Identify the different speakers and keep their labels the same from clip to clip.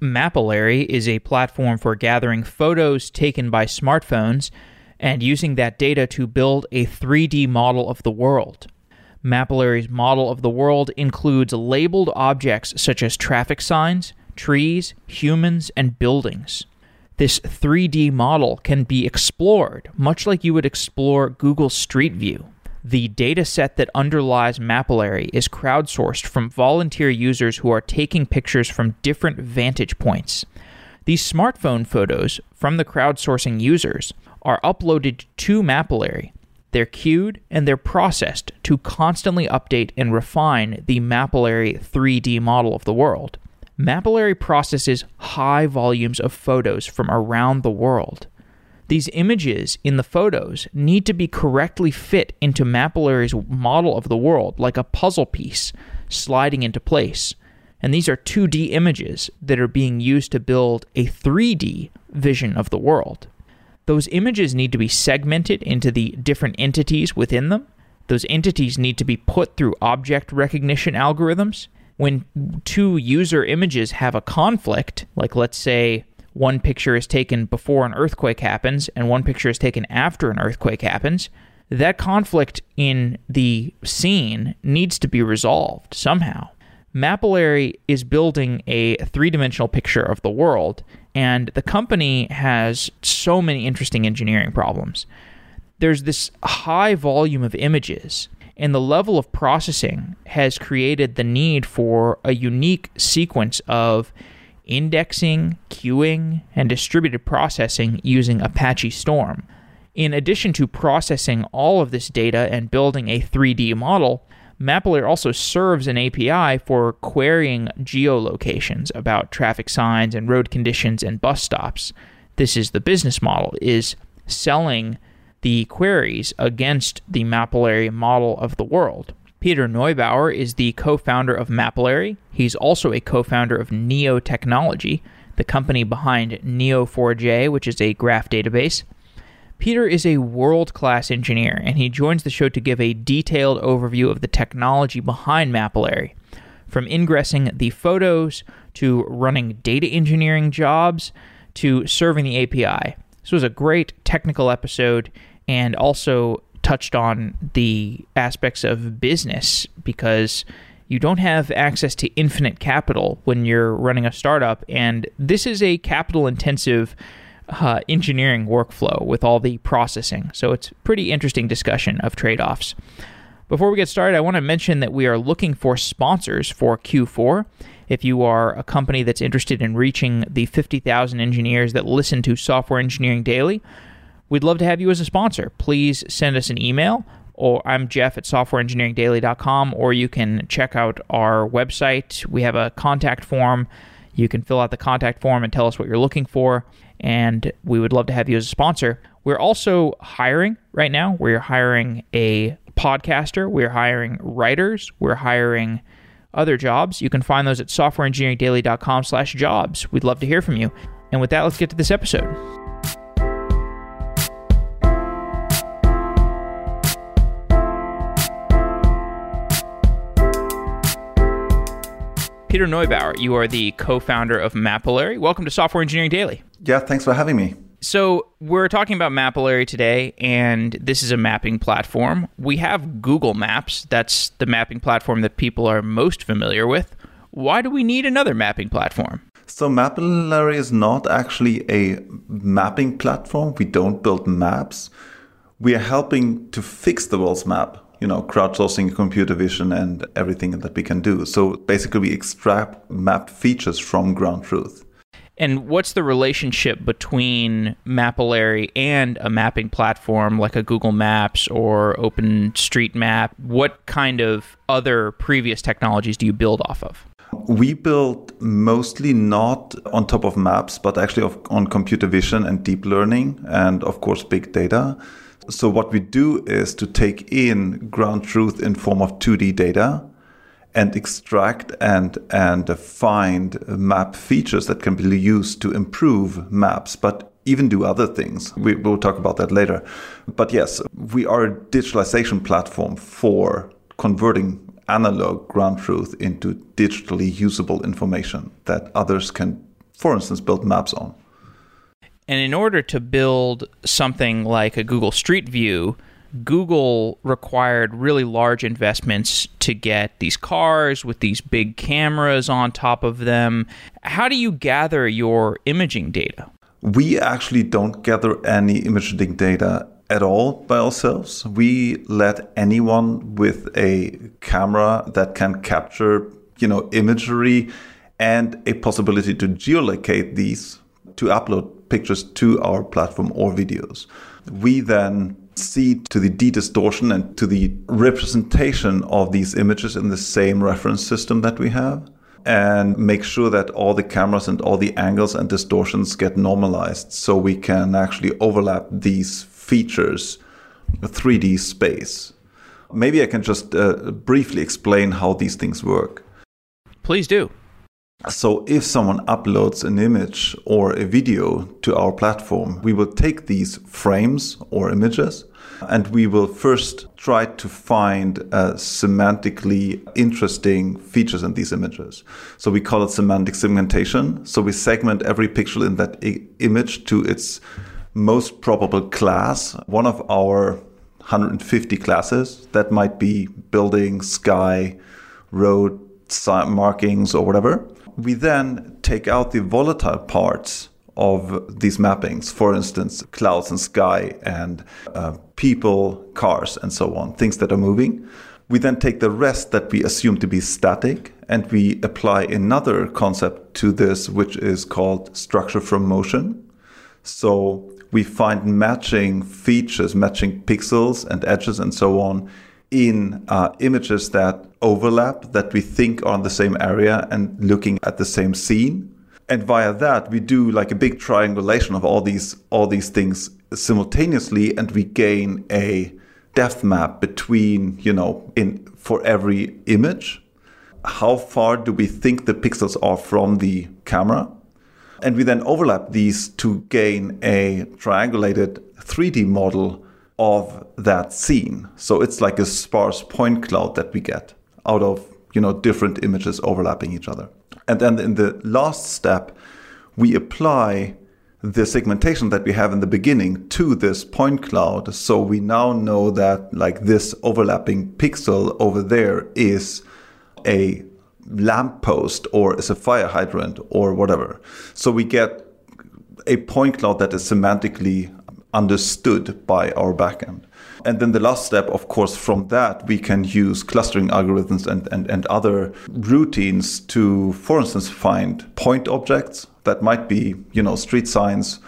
Speaker 1: Mapillary is a platform for gathering photos taken by smartphones and using that data to build a 3D model of the world. Mapillary's model of the world includes labeled objects such as traffic signs, trees, humans, and buildings. This 3D model can be explored much like you would explore Google Street View. The data set that underlies Mapillary is crowdsourced from volunteer users who are taking pictures from different vantage points. These smartphone photos from the crowdsourcing users are uploaded to Mapillary. They're queued and they're processed to constantly update and refine the Mapillary 3D model of the world. Mapillary processes high volumes of photos from around the world. These images in the photos need to be correctly fit into Mapillary's model of the world, like a puzzle piece sliding into place. And these are 2D images that are being used to build a 3D vision of the world. Those images need to be segmented into the different entities within them. Those entities need to be put through object recognition algorithms when two user images have a conflict, like let's say one picture is taken before an earthquake happens and one picture is taken after an earthquake happens, that conflict in the scene needs to be resolved somehow. Mapillary is building a three dimensional picture of the world, and the company has so many interesting engineering problems. There's this high volume of images and the level of processing has created the need for a unique sequence of indexing, queuing, and distributed processing using Apache Storm. In addition to processing all of this data and building a 3D model, Mapillary also serves an API for querying geolocations about traffic signs and road conditions and bus stops. This is the business model is selling the queries against the Mapillary model of the world. Peter Neubauer is the co founder of Mapillary. He's also a co founder of Neo Technology, the company behind Neo4j, which is a graph database. Peter is a world class engineer, and he joins the show to give a detailed overview of the technology behind Mapillary. From ingressing the photos to running data engineering jobs to serving the API. This was a great technical episode and also touched on the aspects of business because you don't have access to infinite capital when you're running a startup. And this is a capital intensive uh, engineering workflow with all the processing. So it's pretty interesting discussion of trade offs. Before we get started, I want to mention that we are looking for sponsors for Q4. If you are a company that's interested in reaching the 50,000 engineers that listen to Software Engineering Daily, we'd love to have you as a sponsor. Please send us an email or I'm Jeff at softwareengineeringdaily.com, or you can check out our website. We have a contact form. You can fill out the contact form and tell us what you're looking for, and we would love to have you as a sponsor. We're also hiring right now. We're hiring a podcaster, we're hiring writers, we're hiring other jobs. You can find those at softwareengineeringdaily.com slash jobs. We'd love to hear from you. And with that, let's get to this episode. Peter Neubauer, you are the co-founder of Mapillary. Welcome to Software Engineering Daily.
Speaker 2: Yeah, thanks for having me.
Speaker 1: So, we're talking about Mapillary today, and this is a mapping platform. We have Google Maps. That's the mapping platform that people are most familiar with. Why do we need another mapping platform?
Speaker 2: So, Mapillary is not actually a mapping platform. We don't build maps. We are helping to fix the world's map, you know, crowdsourcing, computer vision, and everything that we can do. So, basically, we extract mapped features from ground truth.
Speaker 1: And what's the relationship between Mapillary and a mapping platform like a Google Maps or OpenStreetMap? What kind of other previous technologies do you build off of?
Speaker 2: We build mostly not on top of maps, but actually on computer vision and deep learning, and of course, big data. So, what we do is to take in ground truth in form of 2D data and extract and and find map features that can be used to improve maps, but even do other things. We will talk about that later. But yes, we are a digitalization platform for converting analog ground truth into digitally usable information that others can for instance, build maps on.
Speaker 1: And in order to build something like a Google Street View, Google required really large investments to get these cars with these big cameras on top of them. How do you gather your imaging data?
Speaker 2: We actually don't gather any imaging data at all by ourselves. We let anyone with a camera that can capture, you know, imagery and a possibility to geolocate these to upload pictures to our platform or videos. We then see to the de-distortion and to the representation of these images in the same reference system that we have and make sure that all the cameras and all the angles and distortions get normalized so we can actually overlap these features 3D space. Maybe I can just uh, briefly explain how these things work.
Speaker 1: Please do.
Speaker 2: So, if someone uploads an image or a video to our platform, we will take these frames or images and we will first try to find uh, semantically interesting features in these images. So, we call it semantic segmentation. So, we segment every pixel in that I- image to its most probable class. One of our 150 classes that might be building, sky, road, markings, or whatever we then take out the volatile parts of these mappings, for instance, clouds and sky and uh, people, cars, and so on, things that are moving. We then take the rest that we assume to be static and we apply another concept to this, which is called structure from motion. So we find matching features, matching pixels and edges and so on in uh, images that overlap that we think are in the same area and looking at the same scene. And via that we do like a big triangulation of all these all these things simultaneously and we gain a depth map between you know in for every image. How far do we think the pixels are from the camera? And we then overlap these to gain a triangulated 3D model of that scene. So it's like a sparse point cloud that we get out of you know different images overlapping each other. And then in the last step, we apply the segmentation that we have in the beginning to this point cloud. So we now know that like this overlapping pixel over there is a lamppost or is a fire hydrant or whatever. So we get a point cloud that is semantically understood by our backend. And then the last step, of course, from that, we can use clustering algorithms and, and, and other routines to, for instance, find point objects that might be, you know, street signs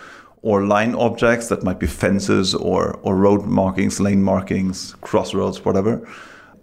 Speaker 2: or line objects that might be fences or, or road markings, lane markings, crossroads, whatever.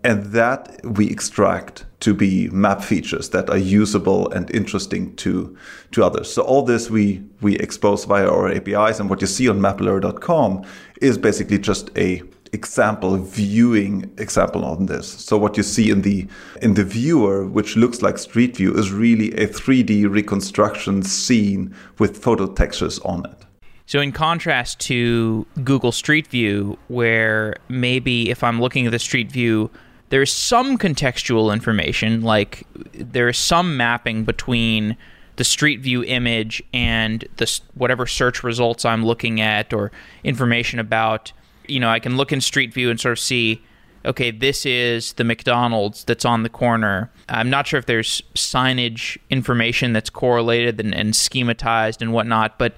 Speaker 2: And that we extract to be map features that are usable and interesting to, to others. So all this we, we expose via our APIs. And what you see on mapillary.com is basically just a example viewing example on this. So what you see in the in the viewer, which looks like Street View, is really a 3D reconstruction scene with photo textures on it.
Speaker 1: So in contrast to Google Street View, where maybe if I'm looking at the Street View, there's some contextual information, like there is some mapping between the Street View image and the whatever search results I'm looking at, or information about you know, I can look in Street View and sort of see, okay, this is the McDonald's that's on the corner. I'm not sure if there's signage information that's correlated and, and schematized and whatnot, but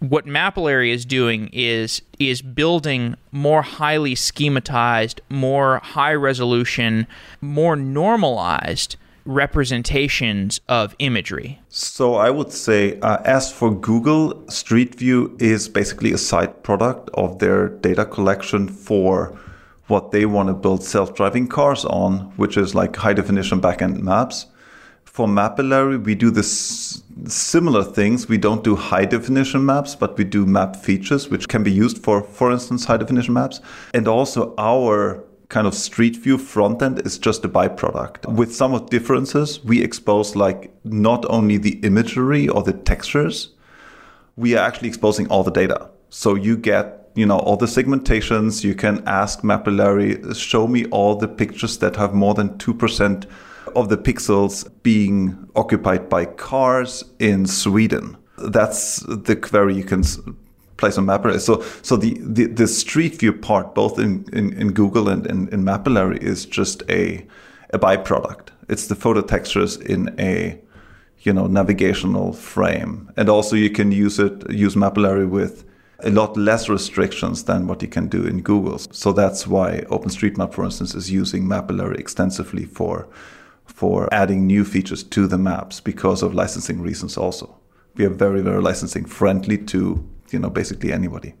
Speaker 1: what Mapillary is doing is is building more highly schematized, more high resolution, more normalized representations of imagery?
Speaker 2: So I would say, uh, as for Google, Street View is basically a side product of their data collection for what they want to build self-driving cars on, which is like high definition backend maps. For Mapillary, we do this similar things. We don't do high definition maps, but we do map features, which can be used for, for instance, high definition maps. And also our kind of street view front end is just a byproduct. With some of differences, we expose like not only the imagery or the textures, we are actually exposing all the data. So you get, you know, all the segmentations. You can ask Mapillary, show me all the pictures that have more than 2% of the pixels being occupied by cars in Sweden. That's the query you can place on Mapillary. So, so the, the, the Street View part, both in, in, in Google and in, in Mapillary, is just a, a byproduct. It's the photo textures in a you know navigational frame, and also you can use it use Mapillary with a lot less restrictions than what you can do in Google. So that's why OpenStreetMap, for instance, is using Mapillary extensively for for adding new features to the maps because of licensing reasons. Also, we are very very licensing friendly to you know basically anybody.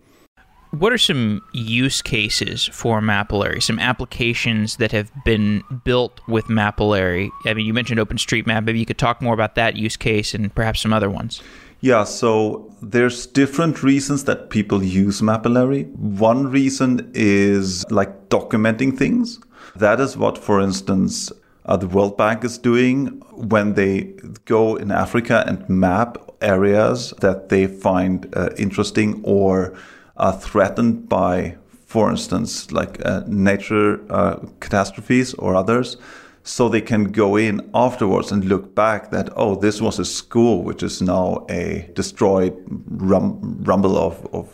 Speaker 1: What are some use cases for Mapillary? Some applications that have been built with Mapillary? I mean, you mentioned OpenStreetMap. Maybe you could talk more about that use case and perhaps some other ones.
Speaker 2: Yeah, so there's different reasons that people use Mapillary. One reason is like documenting things. That is what, for instance, uh, the World Bank is doing when they go in Africa and map areas that they find uh, interesting or are threatened by, for instance, like uh, nature uh, catastrophes or others. So they can go in afterwards and look back that, oh, this was a school which is now a destroyed rum- rumble of, of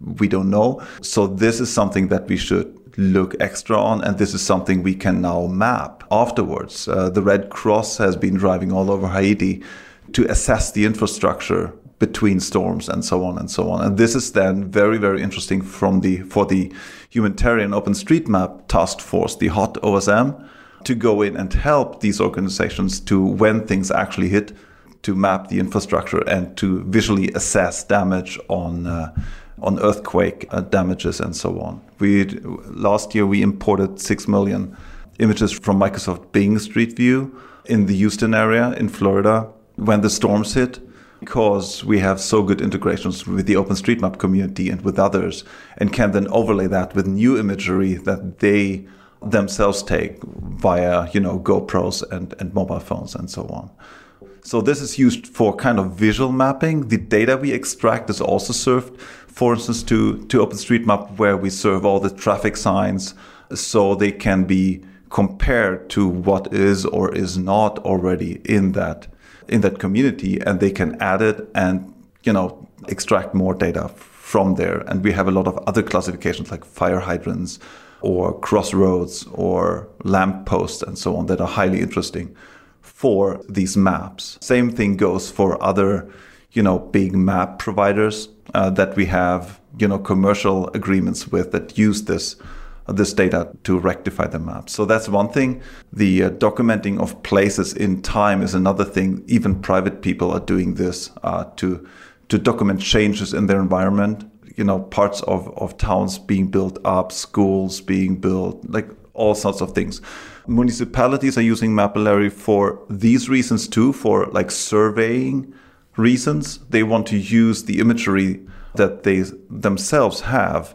Speaker 2: we don't know. So this is something that we should look extra on, and this is something we can now map afterwards. Uh, the Red Cross has been driving all over Haiti to assess the infrastructure between storms and so on and so on. And this is then very, very interesting from the for the humanitarian OpenStreetMap task force, the HOT OSM, to go in and help these organizations to when things actually hit, to map the infrastructure and to visually assess damage on. Uh, on earthquake uh, damages and so on. We last year we imported six million images from Microsoft Bing Street View in the Houston area in Florida when the storms hit because we have so good integrations with the OpenStreetMap community and with others, and can then overlay that with new imagery that they themselves take via, you know, GoPros and, and mobile phones and so on. So this is used for kind of visual mapping. The data we extract is also served, for instance, to, to OpenStreetMap, where we serve all the traffic signs so they can be compared to what is or is not already in that in that community and they can add it and you know extract more data from there. And we have a lot of other classifications like fire hydrants or crossroads or lamp posts and so on that are highly interesting for these maps. Same thing goes for other you know big map providers uh, that we have you know commercial agreements with that use this this data to rectify the map. So that's one thing. The uh, documenting of places in time is another thing. Even private people are doing this uh, to to document changes in their environment. You know, parts of, of towns being built up, schools being built, like all sorts of things. Municipalities are using Mapillary for these reasons too, for like surveying reasons. They want to use the imagery that they themselves have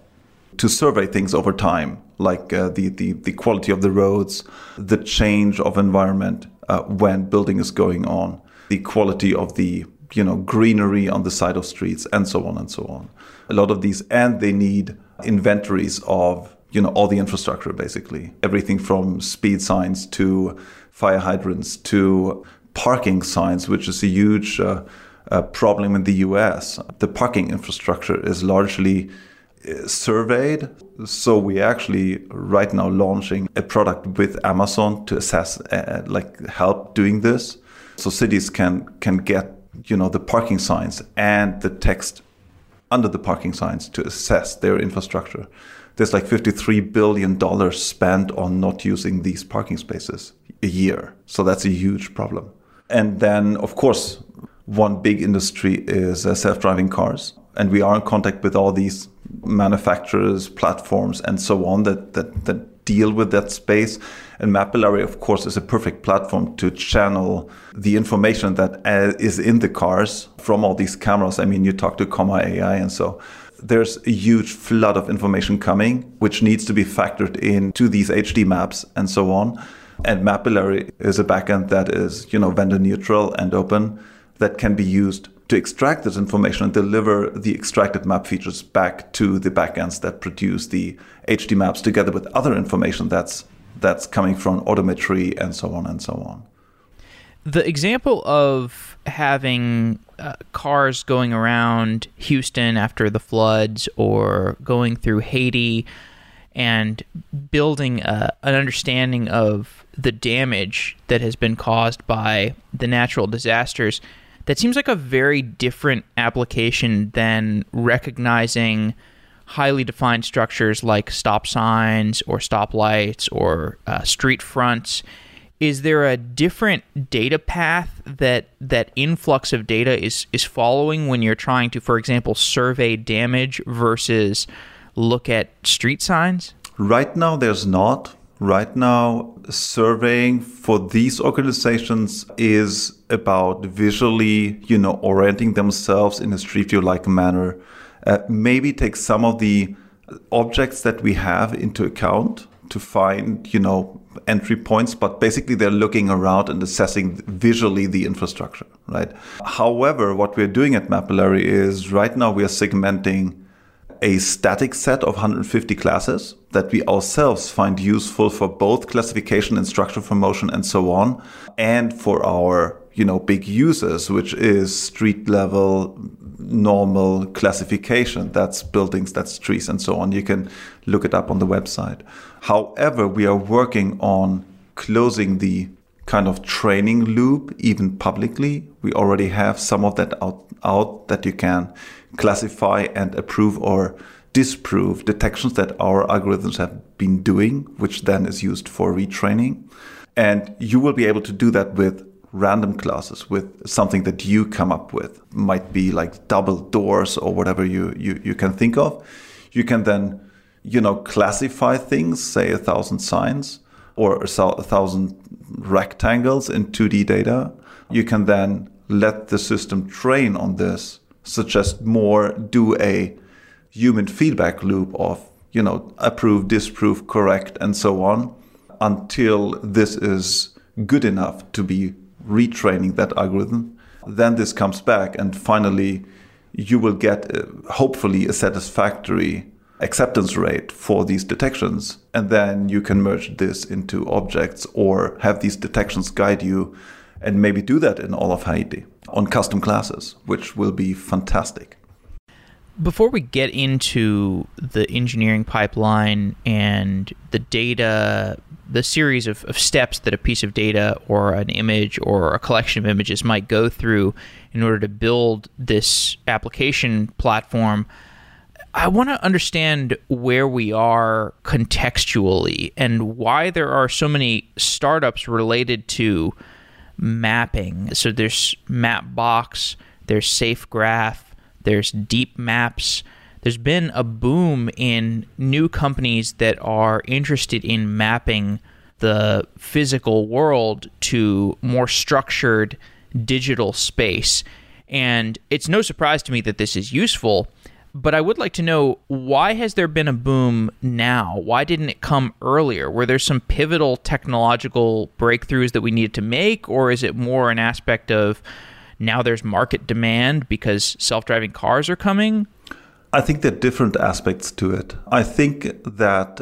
Speaker 2: to survey things over time, like uh, the, the, the quality of the roads, the change of environment uh, when building is going on, the quality of the you know greenery on the side of streets, and so on and so on. A lot of these, and they need inventories of you know all the infrastructure basically, everything from speed signs to fire hydrants to parking signs, which is a huge uh, uh problem in the U.S. The parking infrastructure is largely surveyed. So we actually right now launching a product with Amazon to assess, uh, like help doing this. So cities can can get you know the parking signs and the text under the parking signs to assess their infrastructure. There's like 53 billion dollars spent on not using these parking spaces a year. So that's a huge problem. And then of course one big industry is uh, self-driving cars and we are in contact with all these manufacturers, platforms, and so on that, that, that deal with that space. And Mapillary, of course, is a perfect platform to channel the information that uh, is in the cars from all these cameras. I mean, you talk to Comma AI, and so there's a huge flood of information coming, which needs to be factored into these HD maps and so on. And Mapillary is a backend that is, you know, vendor neutral and open that can be used to extract this information and deliver the extracted map features back to the backends that produce the HD maps together with other information that's that's coming from odometry and so on and so on.
Speaker 1: The example of having uh, cars going around Houston after the floods or going through Haiti and building a, an understanding of the damage that has been caused by the natural disasters, that seems like a very different application than recognizing highly defined structures like stop signs or stoplights or uh, street fronts. Is there a different data path that that influx of data is is following when you're trying to for example survey damage versus look at street signs?
Speaker 2: Right now there's not right now surveying for these organizations is about visually you know orienting themselves in a street view like manner uh, maybe take some of the objects that we have into account to find you know entry points, but basically they're looking around and assessing visually the infrastructure, right? However, what we're doing at Mapillary is right now we are segmenting a static set of 150 classes that we ourselves find useful for both classification and structure for motion and so on, and for our you know big users, which is street level normal classification. That's buildings, that's trees, and so on. You can look it up on the website. However, we are working on closing the kind of training loop even publicly. We already have some of that out, out that you can classify and approve or disprove detections that our algorithms have been doing, which then is used for retraining. And you will be able to do that with random classes with something that you come up with. Might be like double doors or whatever you, you, you can think of. You can then you know classify things say a thousand signs or a thousand rectangles in 2d data. You can then let the system train on this suggest more do a human feedback loop of you know approve disprove correct and so on until this is good enough to be retraining that algorithm. Then this comes back, and finally, you will get uh, hopefully a satisfactory acceptance rate for these detections. And then you can merge this into objects or have these detections guide you and maybe do that in all of Haiti on custom classes, which will be fantastic.
Speaker 1: Before we get into the engineering pipeline and the data the series of, of steps that a piece of data or an image or a collection of images might go through in order to build this application platform, I want to understand where we are contextually and why there are so many startups related to mapping. So there's Mapbox, there's SafeGraph, there's Deep Maps there's been a boom in new companies that are interested in mapping the physical world to more structured digital space. And it's no surprise to me that this is useful, but I would like to know why has there been a boom now? Why didn't it come earlier? Were there some pivotal technological breakthroughs that we needed to make or is it more an aspect of now there's market demand because self-driving cars are coming?
Speaker 2: I think there are different aspects to it. I think that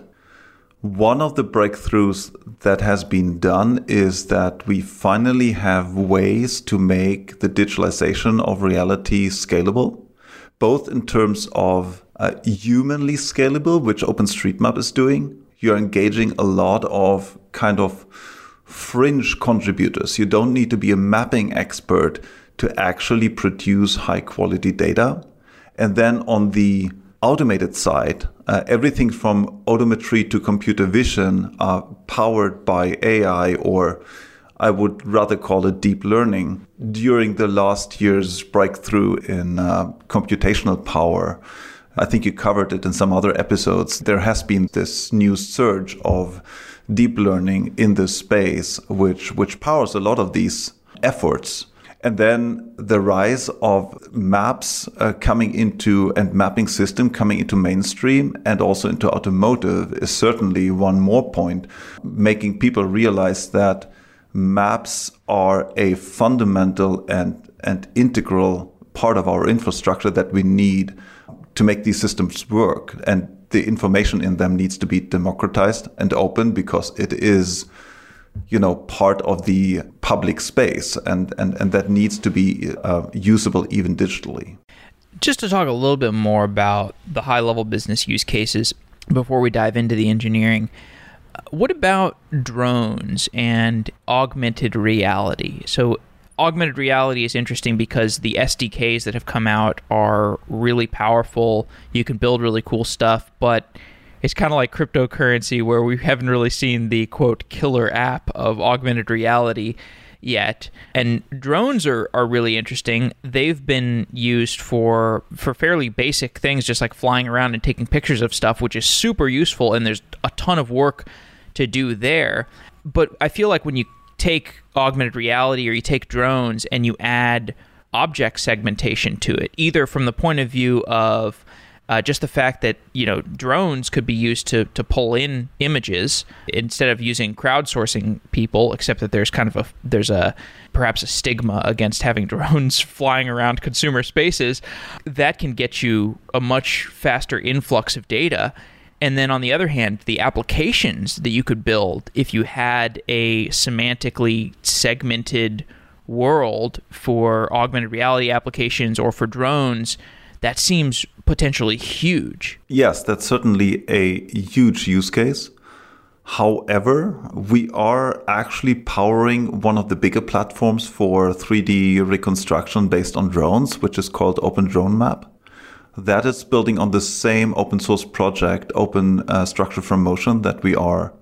Speaker 2: one of the breakthroughs that has been done is that we finally have ways to make the digitalization of reality scalable, both in terms of uh, humanly scalable, which OpenStreetMap is doing. You're engaging a lot of kind of fringe contributors. You don't need to be a mapping expert to actually produce high quality data. And then on the automated side, uh, everything from odometry to computer vision are powered by AI or I would rather call it deep learning. During the last year's breakthrough in uh, computational power, I think you covered it in some other episodes. There has been this new surge of deep learning in this space, which which powers a lot of these efforts. And then the rise of maps uh, coming into and mapping system coming into mainstream and also into automotive is certainly one more point, making people realize that maps are a fundamental and, and integral part of our infrastructure that we need to make these systems work. And the information in them needs to be democratized and open because it is you know part of the public space and and, and that needs to be uh, usable even digitally
Speaker 1: just to talk a little bit more about the high level business use cases before we dive into the engineering what about drones and augmented reality so augmented reality is interesting because the SDKs that have come out are really powerful. You can build really cool stuff, but it's kind of like cryptocurrency where we haven't really seen the quote killer app of augmented reality yet. And drones are, are really interesting. They've been used for for fairly basic things just like flying around and taking pictures of stuff, which is super useful and there's a ton of work to do there. But I feel like when you take augmented reality or you take drones and you add object segmentation to it, either from the point of view of uh, just the fact that you know drones could be used to to pull in images instead of using crowdsourcing people, except that there's kind of a there's a perhaps a stigma against having drones flying around consumer spaces that can get you a much faster influx of data and then on the other hand, the applications that you could build if you had a semantically segmented world for augmented reality applications or for drones, that seems potentially huge.
Speaker 2: Yes, that's certainly a huge use case. However, we are actually powering one of the bigger platforms for 3D reconstruction based on drones, which is called Open Drone Map that is building on the same open source project, open uh, structure from motion that we are,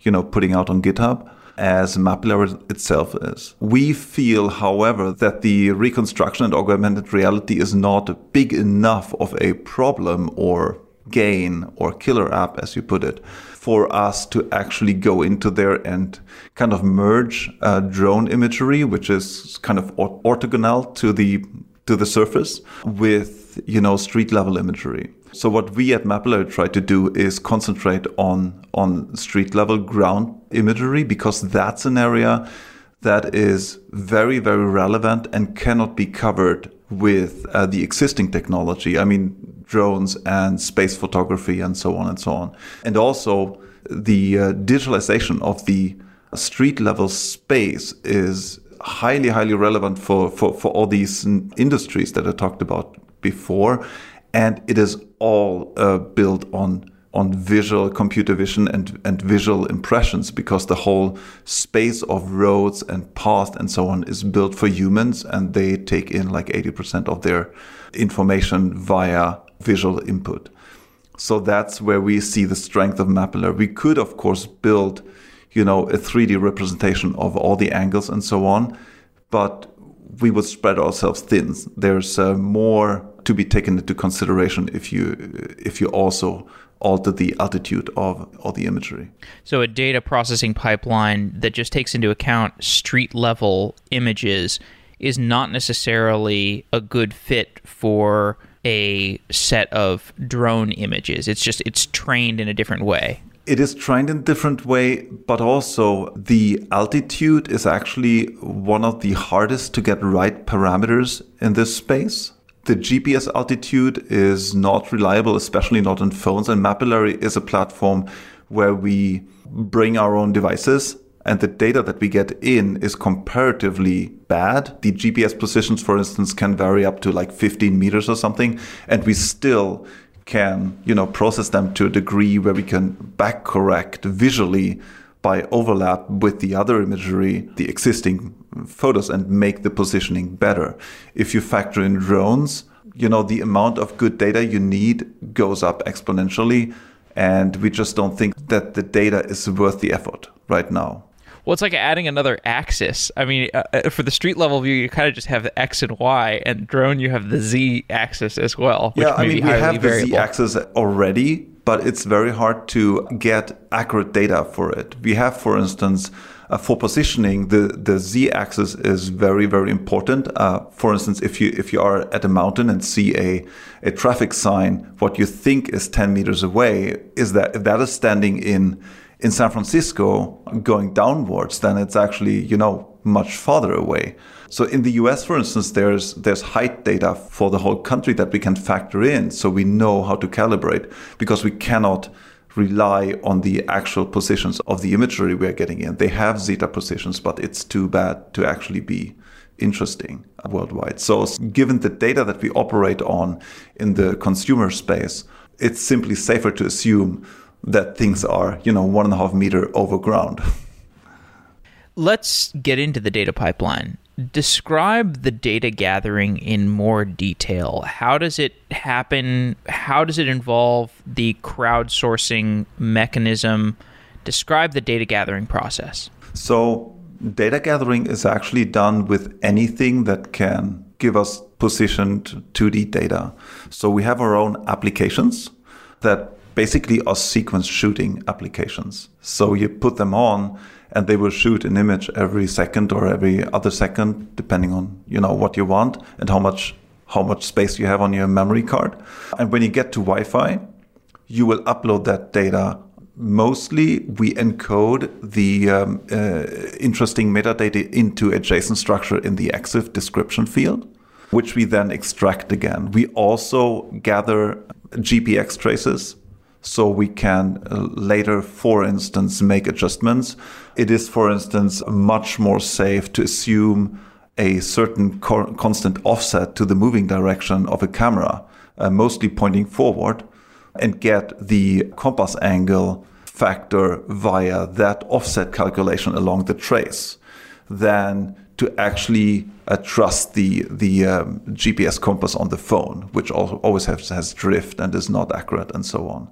Speaker 2: you know, putting out on GitHub as Mapillary itself is. We feel, however, that the reconstruction and augmented reality is not big enough of a problem or gain or killer app, as you put it, for us to actually go into there and kind of merge uh, drone imagery, which is kind of orthogonal to the to the surface, with you know street level imagery. So what we at Mapillary try to do is concentrate on on street level ground imagery because that's an area that is very very relevant and cannot be covered with uh, the existing technology. I mean drones and space photography and so on and so on. And also the uh, digitalization of the street level space is highly highly relevant for, for, for all these industries that I talked about before, and it is all uh, built on on visual computer vision and, and visual impressions because the whole space of roads and paths and so on is built for humans and they take in like 80% of their information via visual input. So that's where we see the strength of Mapillary. We could, of course, build, you know, a 3D representation of all the angles and so on, but we would spread ourselves thin. There's uh, more to be taken into consideration if you if you also alter the altitude of, of the imagery.
Speaker 1: So a data processing pipeline that just takes into account street level images is not necessarily a good fit for a set of drone images. It's just it's trained in a different way.
Speaker 2: It is trained in different way, but also the altitude is actually one of the hardest to get right parameters in this space the GPS altitude is not reliable, especially not on phones. And Mapillary is a platform where we bring our own devices and the data that we get in is comparatively bad. The GPS positions, for instance, can vary up to like 15 meters or something, and we still can, you know, process them to a degree where we can back correct visually by overlap with the other imagery, the existing photos, and make the positioning better. If you factor in drones, you know, the amount of good data you need goes up exponentially. And we just don't think that the data is worth the effort right now.
Speaker 1: Well, it's like adding another axis. I mean, uh, uh for the street level view, you kind of just have the X and Y, and drone, you have the Z axis as well.
Speaker 2: yeah, I mean, we have variable. the Z axis already, but it's very hard to get accurate data for it. We have, for instance, uh, for positioning, the, the z-axis is very very important. Uh, for instance, if you if you are at a mountain and see a a traffic sign, what you think is 10 meters away is that if that is standing in in San Francisco going downwards, then it's actually you know much farther away. So in the US, for instance, there's there's height data for the whole country that we can factor in, so we know how to calibrate because we cannot rely on the actual positions of the imagery we're getting in. They have zeta positions, but it's too bad to actually be interesting worldwide. So given the data that we operate on in the consumer space, it's simply safer to assume that things are, you know, one and a half meter over ground.
Speaker 1: Let's get into the data pipeline. Describe the data gathering in more detail. How does it happen? How does it involve the crowdsourcing mechanism? Describe the data gathering process.
Speaker 2: So, data gathering is actually done with anything that can give us positioned 2D data. So, we have our own applications that basically are sequence shooting applications. So, you put them on and they will shoot an image every second or every other second depending on you know what you want and how much how much space you have on your memory card. And when you get to wi-fi you will upload that data. Mostly we encode the um, uh, interesting metadata into a json structure in the exif description field which we then extract again. We also gather gpx traces so we can uh, later, for instance, make adjustments. It is, for instance, much more safe to assume a certain co- constant offset to the moving direction of a camera, uh, mostly pointing forward, and get the compass angle factor via that offset calculation along the trace than to actually uh, trust the the um, GPS compass on the phone, which always has, has drift and is not accurate and so on.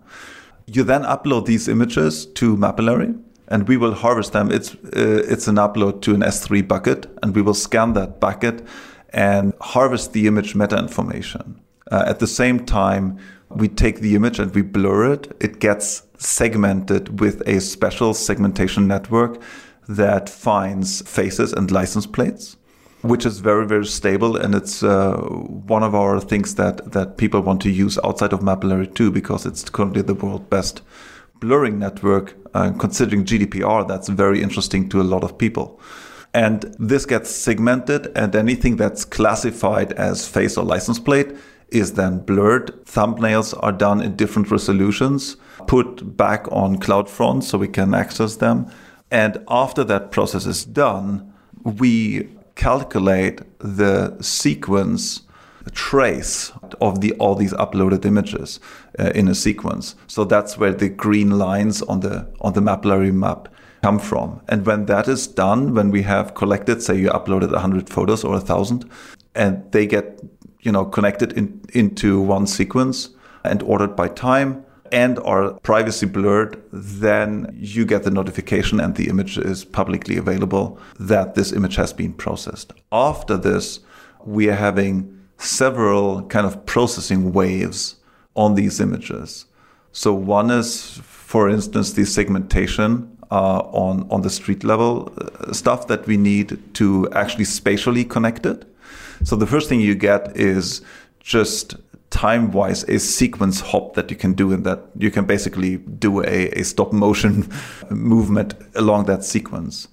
Speaker 2: You then upload these images to Mapillary, and we will harvest them. It's uh, it's an upload to an S3 bucket, and we will scan that bucket and harvest the image meta information. Uh, at the same time, we take the image and we blur it. It gets segmented with a special segmentation network that finds faces and license plates, which is very, very stable. And it's uh, one of our things that, that people want to use outside of Mapillary too, because it's currently the world's best blurring network. Uh, considering GDPR, that's very interesting to a lot of people. And this gets segmented, and anything that's classified as face or license plate is then blurred. Thumbnails are done in different resolutions, put back on CloudFront so we can access them. And after that process is done, we calculate the sequence trace of the all these uploaded images uh, in a sequence. So that's where the green lines on the on the Mapillary map come from. And when that is done, when we have collected, say you uploaded 100 photos or 1,000, and they get you know connected in, into one sequence and ordered by time, and are privacy blurred, then you get the notification and the image is publicly available that this image has been processed. After this, we are having several kind of processing waves on these images. So one is, for instance, the segmentation uh, on on the street level uh, stuff that we need to actually spatially connect it. So the first thing you get is just time wise a sequence hop that you can do in that you can basically do a, a stop motion movement along that sequence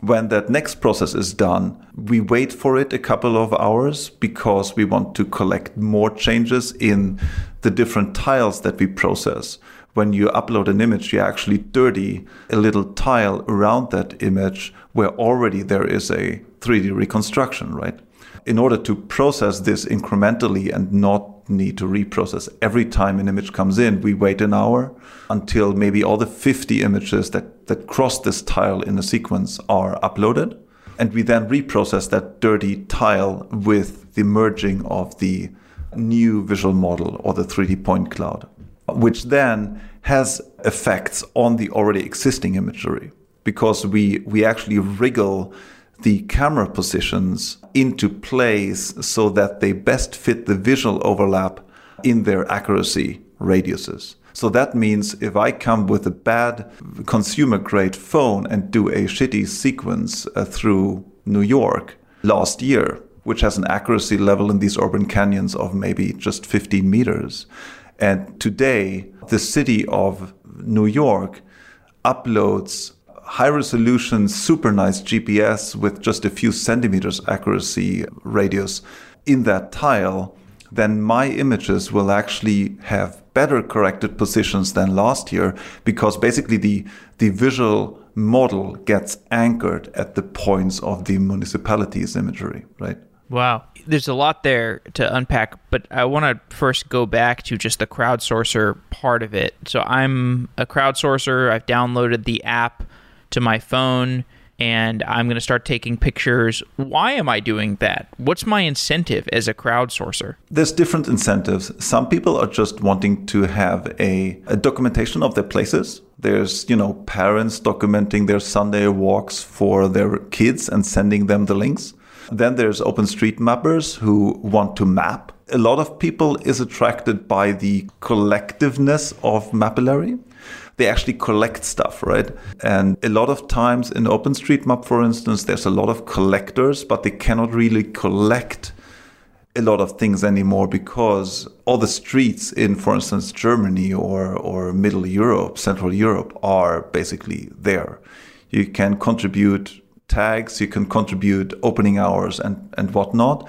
Speaker 2: when that next process is done, we wait for it a couple of hours because we want to collect more changes in the different tiles that we process. When you upload an image, you actually dirty a little tile around that image where already there is a 3D reconstruction, right? In order to process this incrementally and not need to reprocess every time an image comes in. We wait an hour until maybe all the 50 images that, that cross this tile in a sequence are uploaded. And we then reprocess that dirty tile with the merging of the new visual model or the 3D point cloud, which then has effects on the already existing imagery because we, we actually wriggle the camera positions into place so that they best fit the visual overlap in their accuracy radiuses. So that means if I come with a bad consumer grade phone and do a shitty sequence uh, through New York last year, which has an accuracy level in these urban canyons of maybe just 15 meters, and today the city of New York uploads high resolution, super nice GPS with just a few centimeters accuracy radius in that tile, then my images will actually have better corrected positions than last year because basically the, the visual model gets anchored at the points of the municipality's imagery, right?
Speaker 1: Wow. There's a lot there to unpack, but I want to first go back to just the crowdsourcer part of it. So I'm a crowdsourcer. I've downloaded the app to my phone and I'm going to start taking pictures. Why am I doing that? What's my incentive as a crowdsourcer?
Speaker 2: There's different incentives. Some people are just wanting to have a, a documentation of their places. There's, you know, parents documenting their Sunday walks for their kids and sending them the links. Then there's OpenStreetMappers who want to map. A lot of people is attracted by the collectiveness of Mapillary they actually collect stuff, right? And a lot of times in OpenStreetMap, for instance, there's a lot of collectors, but they cannot really collect a lot of things anymore because all the streets in, for instance, Germany or, or Middle Europe, Central Europe are basically there. You can contribute tags, you can contribute opening hours and, and whatnot.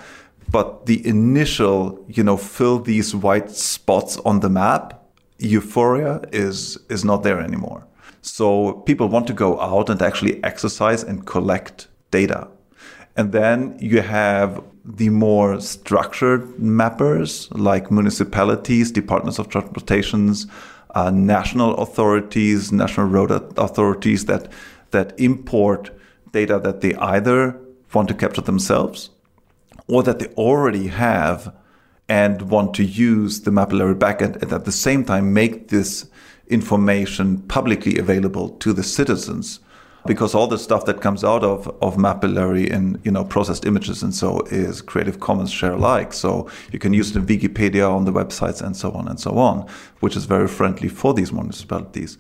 Speaker 2: But the initial, you know, fill these white spots on the map euphoria is is not there anymore. So people want to go out and actually exercise and collect data. And then you have the more structured mappers like municipalities, departments of transportations, uh, national authorities, national road authorities that that import data that they either want to capture themselves or that they already have and want to use the Mapillary backend and at the same time make this information publicly available to the citizens because all the stuff that comes out of, of Mapillary and you know processed images and so is Creative Commons share alike. So you can use it in Wikipedia on the websites and so on and so on, which is very friendly for these municipalities.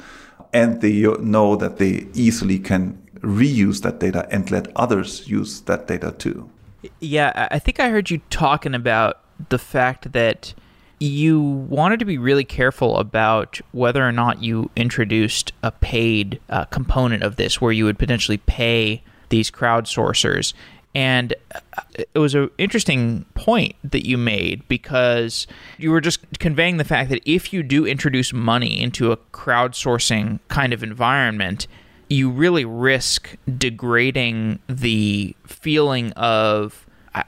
Speaker 2: And they know that they easily can reuse that data and let others use that data too.
Speaker 1: Yeah, I think I heard you talking about the fact that you wanted to be really careful about whether or not you introduced a paid uh, component of this where you would potentially pay these crowdsourcers. And uh, it was an interesting point that you made because you were just conveying the fact that if you do introduce money into a crowdsourcing kind of environment, you really risk degrading the feeling of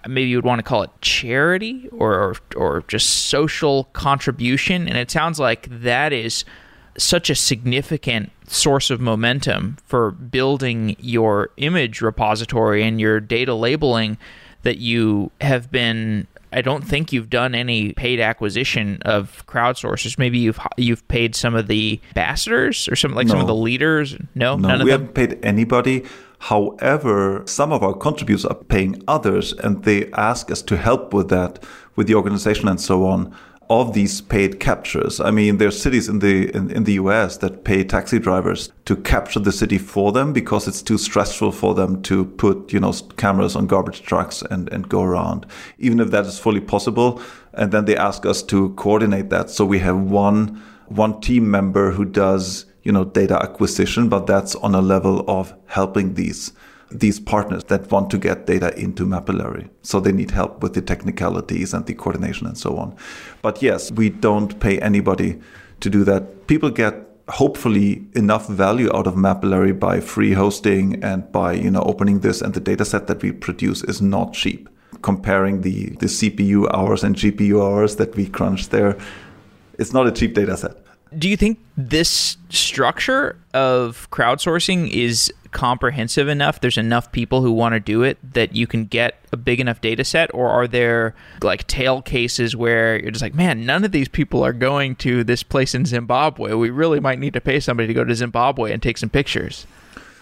Speaker 1: maybe you would want to call it charity or, or, or just social contribution and it sounds like that is such a significant source of momentum for building your image repository and your data labeling that you have been I don't think you've done any paid acquisition of crowdsourcers. Maybe you've you've paid some of the ambassadors or some like no. some of the leaders. No,
Speaker 2: no, we them? We haven't paid anybody. However, some of our contributors are paying others and they ask us to help with that, with the organization and so on of these paid captures. I mean, there are cities in the in, in, the US that pay taxi drivers to capture the city for them because it's too stressful for them to put, you know, cameras on garbage trucks and, and go around, even if that is fully possible. And then they ask us to coordinate that. So we have one one team member who does you know data acquisition but that's on a level of helping these these partners that want to get data into Mapillary. So they need help with the technicalities and the coordination and so on. But yes, we don't pay anybody to do that. People get hopefully enough value out of Mapillary by free hosting and by you know opening this and the data set that we produce is not cheap. Comparing the, the CPU hours and GPU hours that we crunch there, it's not a cheap data set
Speaker 1: do you think this structure of crowdsourcing is comprehensive enough? There's enough people who want to do it that you can get a big enough data set? Or are there like tail cases where you're just like man none of these people are going to this place in zimbabwe. We really might need to pay somebody to go to zimbabwe and take some pictures.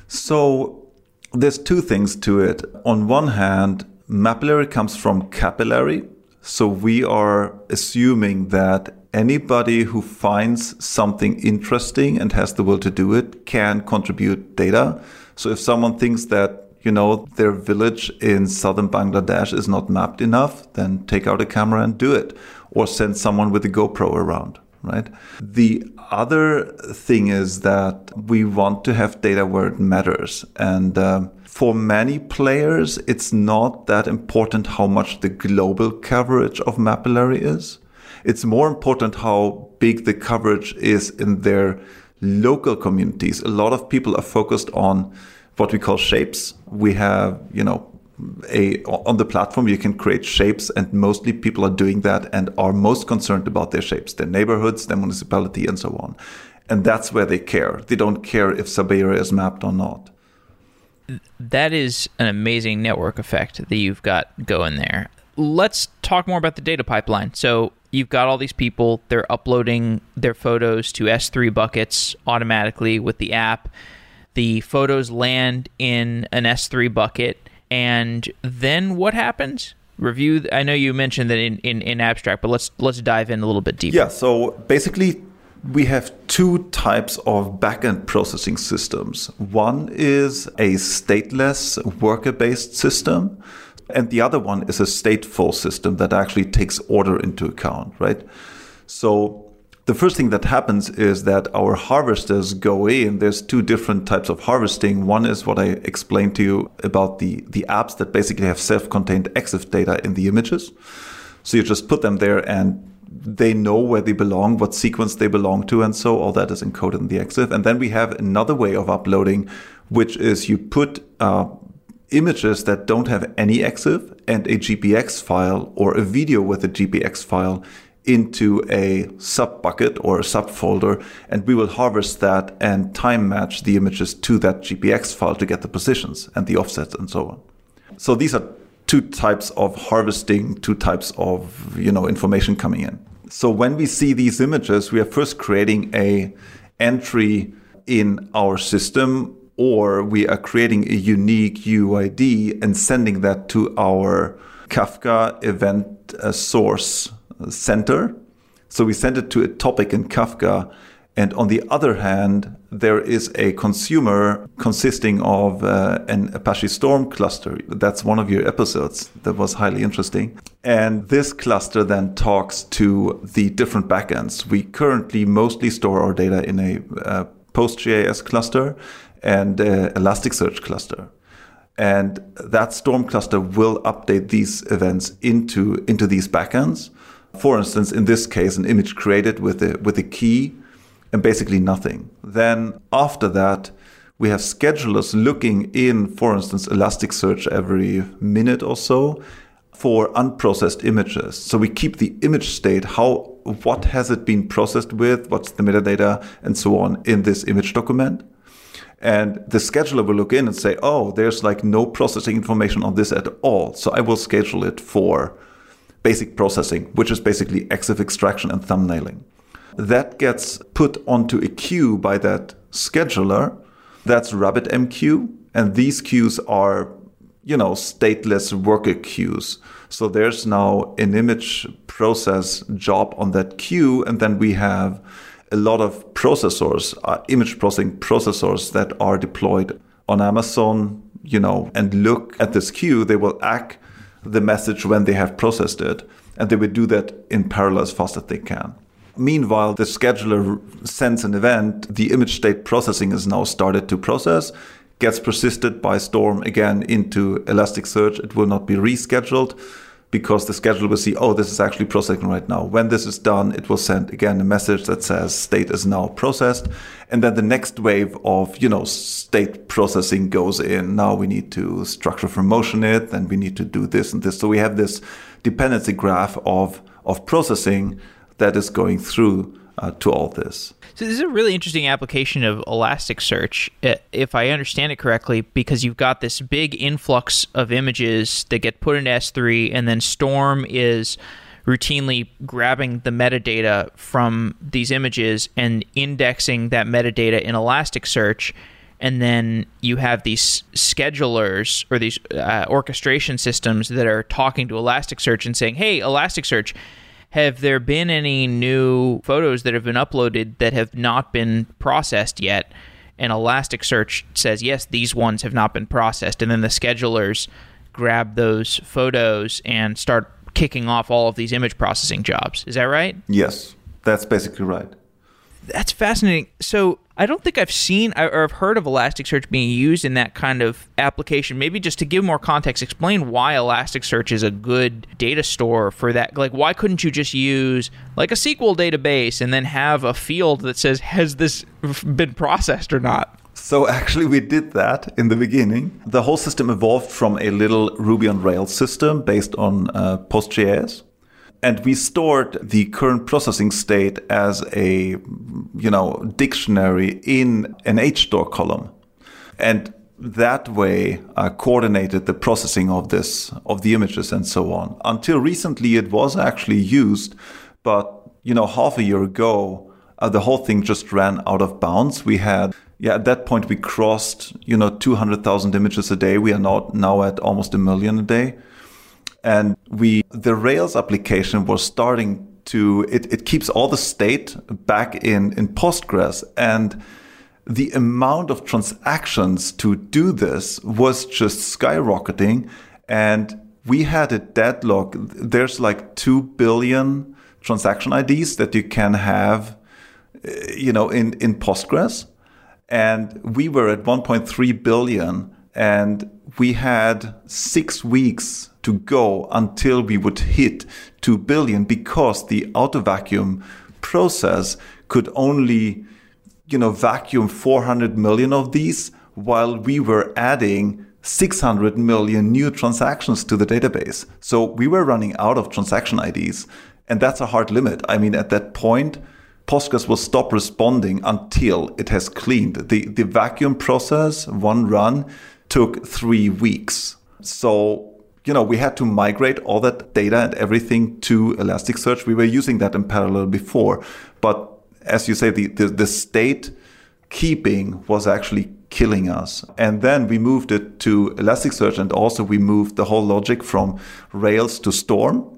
Speaker 2: So there's two things to it. On one hand mapillary comes from capillary so we are assuming that anybody who finds something interesting and has the will to do it can contribute data. So if someone thinks that you know their village in southern Bangladesh is not mapped enough, then take out a camera and do it, or send someone with a GoPro around. right? The other thing is that we want to have data where it matters. And um, for many players, it's not that important how much the global coverage of Mapillary is. It's more important how big the coverage is in their local communities. A lot of people are focused on what we call shapes. We have, you know, a on the platform you can create shapes and mostly people are doing that and are most concerned about their shapes their neighborhoods their municipality and so on. And that's where they care. They don't care if Siberia is mapped or not.
Speaker 1: That is an amazing network effect that you've got going there. Let's talk more about the data pipeline. So you've got all these people they're uploading their photos to s3 buckets automatically with the app the photos land in an s3 bucket and then what happens? Review. I know you mentioned that in, in, in abstract, but let's let's dive in a little bit deeper.
Speaker 2: Yeah. So basically, we have two types of backend processing systems. One is a stateless worker based system, and the other one is a stateful system that actually takes order into account, right? So the first thing that happens is that our harvesters go in. There's two different types of harvesting. One is what I explained to you about the, the apps that basically have self contained EXIF data in the images. So you just put them there and they know where they belong, what sequence they belong to, and so all that is encoded in the EXIF. And then we have another way of uploading, which is you put uh, images that don't have any EXIF and a GPX file or a video with a GPX file into a sub bucket or a subfolder, and we will harvest that and time match the images to that GPX file to get the positions and the offsets and so on. So these are two types of harvesting, two types of you know information coming in. So when we see these images, we are first creating a entry in our system or we are creating a unique UID and sending that to our Kafka event uh, source center. So we send it to a topic in Kafka. And on the other hand, there is a consumer consisting of uh, an Apache Storm cluster. That's one of your episodes that was highly interesting. And this cluster then talks to the different backends. We currently mostly store our data in a uh, PostGIS cluster and uh, Elasticsearch cluster. And that Storm cluster will update these events into, into these backends. For instance, in this case, an image created with a, with a key and basically nothing. Then after that, we have schedulers looking in, for instance, Elasticsearch every minute or so for unprocessed images. So we keep the image state, how what has it been processed with, what's the metadata, and so on in this image document. And the scheduler will look in and say, oh, there's like no processing information on this at all. So I will schedule it for basic processing, which is basically EXIF extraction and thumbnailing. That gets put onto a queue by that scheduler. That's RabbitMQ. And these queues are, you know, stateless worker queues. So there's now an image process job on that queue. And then we have a lot of processors, uh, image processing processors that are deployed on Amazon, you know, and look at this queue. They will ack the message when they have processed it, and they would do that in parallel as fast as they can. Meanwhile, the scheduler sends an event, the image state processing is now started to process, gets persisted by Storm again into Elasticsearch. It will not be rescheduled because the scheduler will see, oh, this is actually processing right now. When this is done, it will send again a message that says state is now processed. And then the next wave of, you know, state processing goes in. Now we need to structure from motion it, then we need to do this and this. So we have this dependency graph of, of processing that is going through uh, to all this.
Speaker 1: So this is a really interesting application of Elasticsearch, if I understand it correctly, because you've got this big influx of images that get put in S3, and then Storm is routinely grabbing the metadata from these images and indexing that metadata in Elasticsearch. And then you have these schedulers or these uh, orchestration systems that are talking to Elasticsearch and saying, "Hey, Elasticsearch, have there been any new photos that have been uploaded that have not been processed yet? And Elasticsearch says, yes, these ones have not been processed. And then the schedulers grab those photos and start kicking off all of these image processing jobs. Is that right?
Speaker 2: Yes. That's basically right.
Speaker 1: That's fascinating. So I don't think I've seen or I've heard of Elasticsearch being used in that kind of application. Maybe just to give more context, explain why Elasticsearch is a good data store for that. Like, why couldn't you just use like a SQL database and then have a field that says has this been processed or not?
Speaker 2: So actually, we did that in the beginning. The whole system evolved from a little Ruby on Rails system based on uh, PostGIS and we stored the current processing state as a you know dictionary in an hstore column. And that way uh, coordinated the processing of this of the images and so on. Until recently it was actually used but you know half a year ago uh, the whole thing just ran out of bounds. We had yeah at that point we crossed you know 200,000 images a day. We are now now at almost a million a day and we the Rails application was starting to it, it keeps all the state back in in Postgres. And the amount of transactions to do this was just skyrocketing. And we had a deadlock. There's like 2 billion transaction IDs that you can have eh, you know in in Postgres. And we were at 1.3 billion. And we had 6 weeks to go until we would hit 2 billion because the auto vacuum process could only you know vacuum 400 million of these while we were adding 600 million new transactions to the database so we were running out of transaction IDs and that's a hard limit i mean at that point Postgres will stop responding until it has cleaned. The, the vacuum process, one run, took three weeks. So you know, we had to migrate all that data and everything to Elasticsearch. We were using that in parallel before, but as you say, the, the, the state keeping was actually killing us. And then we moved it to Elasticsearch, and also we moved the whole logic from Rails to Storm.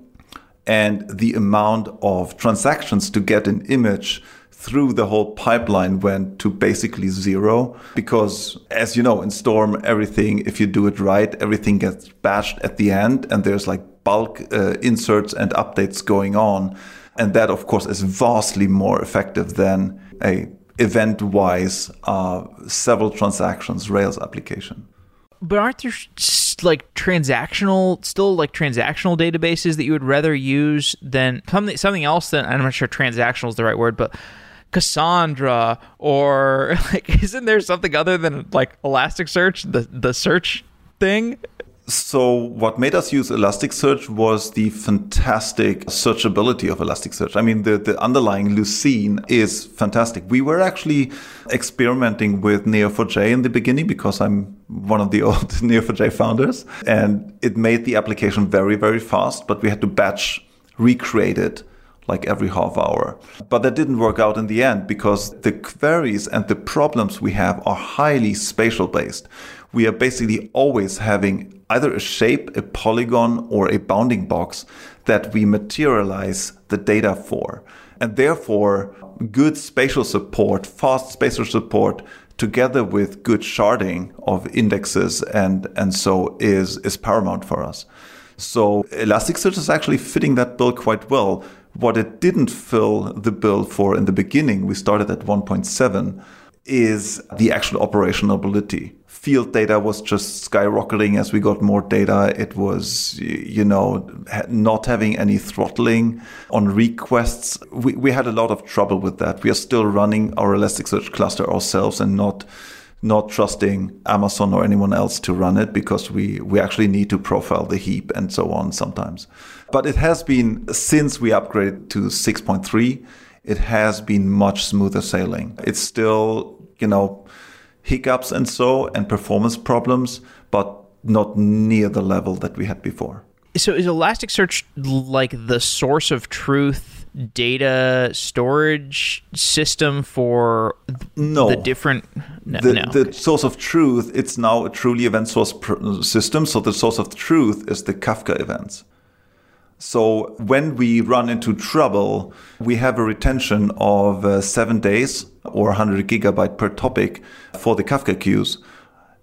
Speaker 2: And the amount of transactions to get an image through the whole pipeline went to basically zero because as you know in storm everything if you do it right everything gets batched at the end and there's like bulk uh, inserts and updates going on. And that of course is vastly more effective than a event wise uh, several transactions rails application.
Speaker 1: But aren't there like transactional still like transactional databases that you would rather use than something something else than I'm not sure transactional is the right word but Cassandra or like isn't there something other than like Elasticsearch, the the search thing?
Speaker 2: So what made us use Elasticsearch was the fantastic searchability of Elasticsearch. I mean, the, the underlying Lucene is fantastic. We were actually experimenting with Neo4j in the beginning because I'm one of the old Neo4j founders. And it made the application very, very fast, but we had to batch recreate it like every half hour. But that didn't work out in the end because the queries and the problems we have are highly spatial based. We are basically always having either a shape, a polygon, or a bounding box that we materialize the data for. And therefore, good spatial support, fast spatial support, together with good sharding of indexes and, and so is, is paramount for us. So Elasticsearch is actually fitting that bill quite well what it didn't fill the bill for in the beginning, we started at 1.7, is the actual operationality. Field data was just skyrocketing as we got more data. It was, you know, not having any throttling on requests. We, we had a lot of trouble with that. We are still running our Elasticsearch cluster ourselves and not not trusting Amazon or anyone else to run it because we, we actually need to profile the heap and so on sometimes. But it has been, since we upgraded to 6.3, it has been much smoother sailing. It's still, you know, hiccups and so and performance problems, but not near the level that we had before.
Speaker 1: So is Elasticsearch like the source of truth data storage system for
Speaker 2: no.
Speaker 1: the different
Speaker 2: no, the, no. the source of truth it's now a truly event source system so the source of truth is the kafka events so when we run into trouble we have a retention of uh, seven days or 100 gigabyte per topic for the kafka queues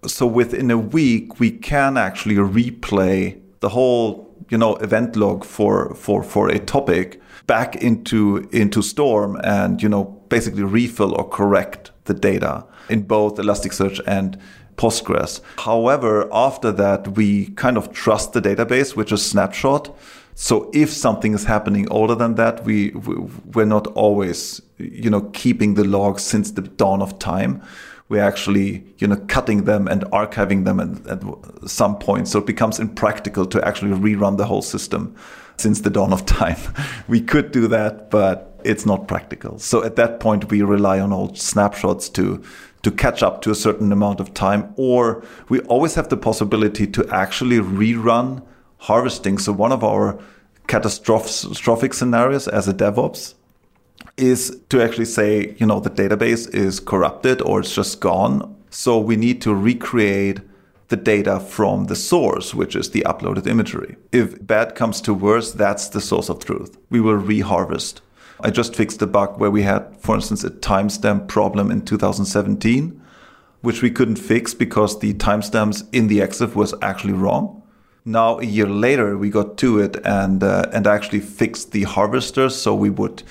Speaker 2: so within a week we can actually replay the whole you know, event log for, for, for a topic back into, into Storm and, you know, basically refill or correct the data in both Elasticsearch and Postgres. However, after that, we kind of trust the database, which is snapshot. So if something is happening older than that, we we're not always you know keeping the logs since the dawn of time. We're actually you know cutting them and archiving them at, at some point. So it becomes impractical to actually rerun the whole system since the dawn of time. we could do that, but it's not practical. So at that point, we rely on old snapshots to to catch up to a certain amount of time, or we always have the possibility to actually rerun harvesting. So one of our catastrophic scenarios as a DevOps is to actually say, you know, the database is corrupted or it's just gone. So we need to recreate the data from the source, which is the uploaded imagery. If bad comes to worse, that's the source of truth. We will reharvest. I just fixed a bug where we had, for instance, a timestamp problem in 2017, which we couldn't fix because the timestamps in the EXIF was actually wrong. Now, a year later, we got to it and uh, and actually fixed the harvesters, so we would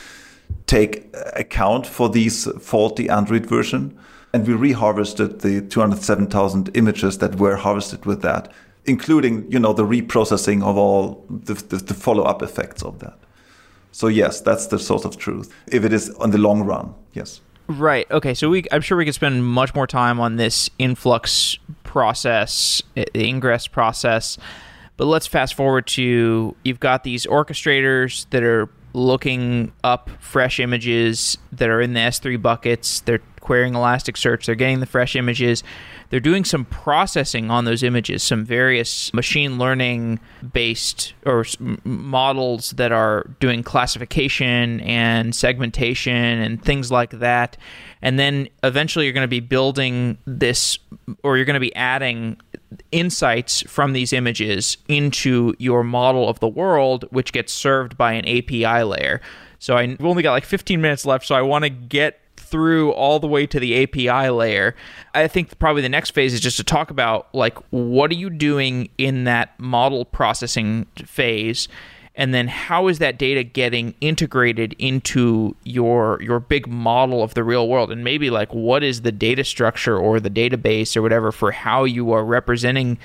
Speaker 2: take account for these faulty Android version, and we reharvested the 207,000 images that were harvested with that, including you know the reprocessing of all the, the, the follow up effects of that. So yes, that's the source of truth. If it is on the long run, yes.
Speaker 1: Right. Okay. So we, I'm sure we could spend much more time on this influx process, the ingress process. But let's fast forward to you've got these orchestrators that are looking up fresh images that are in the S3 buckets. They're querying Elasticsearch. They're getting the fresh images they're doing some processing on those images, some various machine learning based or models that are doing classification and segmentation and things like that. And then eventually you're going to be building this, or you're going to be adding insights from these images into your model of the world, which gets served by an API layer. So I've only got like 15 minutes left, so I want to get through all the way to the API layer. I think probably the next phase is just to talk about like what are you doing in that model processing phase and then how is that data getting integrated into your your big model of the real world and maybe like what is the data structure or the database or whatever for how you are representing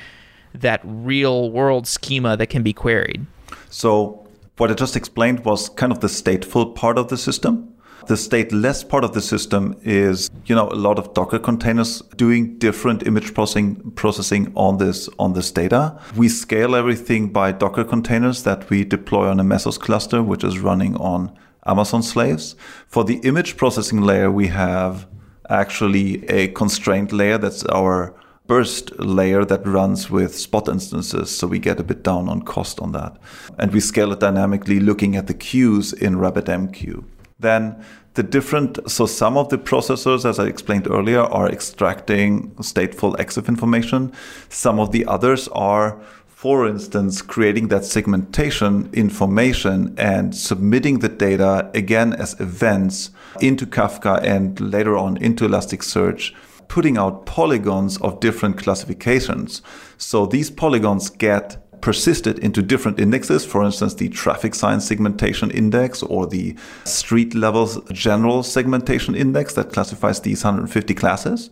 Speaker 1: that real world schema that can be queried.
Speaker 2: So what I just explained was kind of the stateful part of the system. The stateless part of the system is, you know, a lot of Docker containers doing different image processing processing on this on this data. We scale everything by Docker containers that we deploy on a Mesos cluster, which is running on Amazon slaves. For the image processing layer, we have actually a constraint layer that's our burst layer that runs with spot instances. So we get a bit down on cost on that. And we scale it dynamically looking at the queues in RabbitMQ then the different so some of the processors as i explained earlier are extracting stateful exif information. Some of the others are for instance creating that segmentation information and submitting the data again as events into kafka and later on into elasticsearch putting out polygons of different classifications. So these polygons get persisted into different indexes, for instance, the traffic sign segmentation index or the street level general segmentation index that classifies these 150 classes.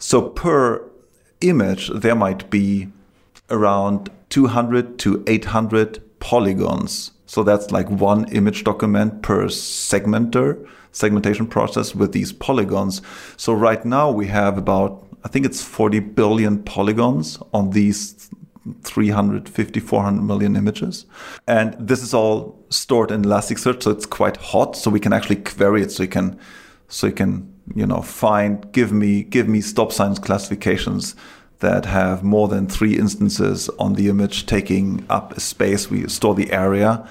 Speaker 2: So per image, there might be around 200 to 800 polygons. So that's like one image document per segmenter, segmentation process with these polygons. So right now we have about, I think it's 40 billion polygons on these 350, 400 million images. And this is all stored in Elasticsearch, so it's quite hot. So we can actually query it. So you can, so you can, you know, find, give me, give me stop signs classifications that have more than three instances on the image taking up a space. We store the area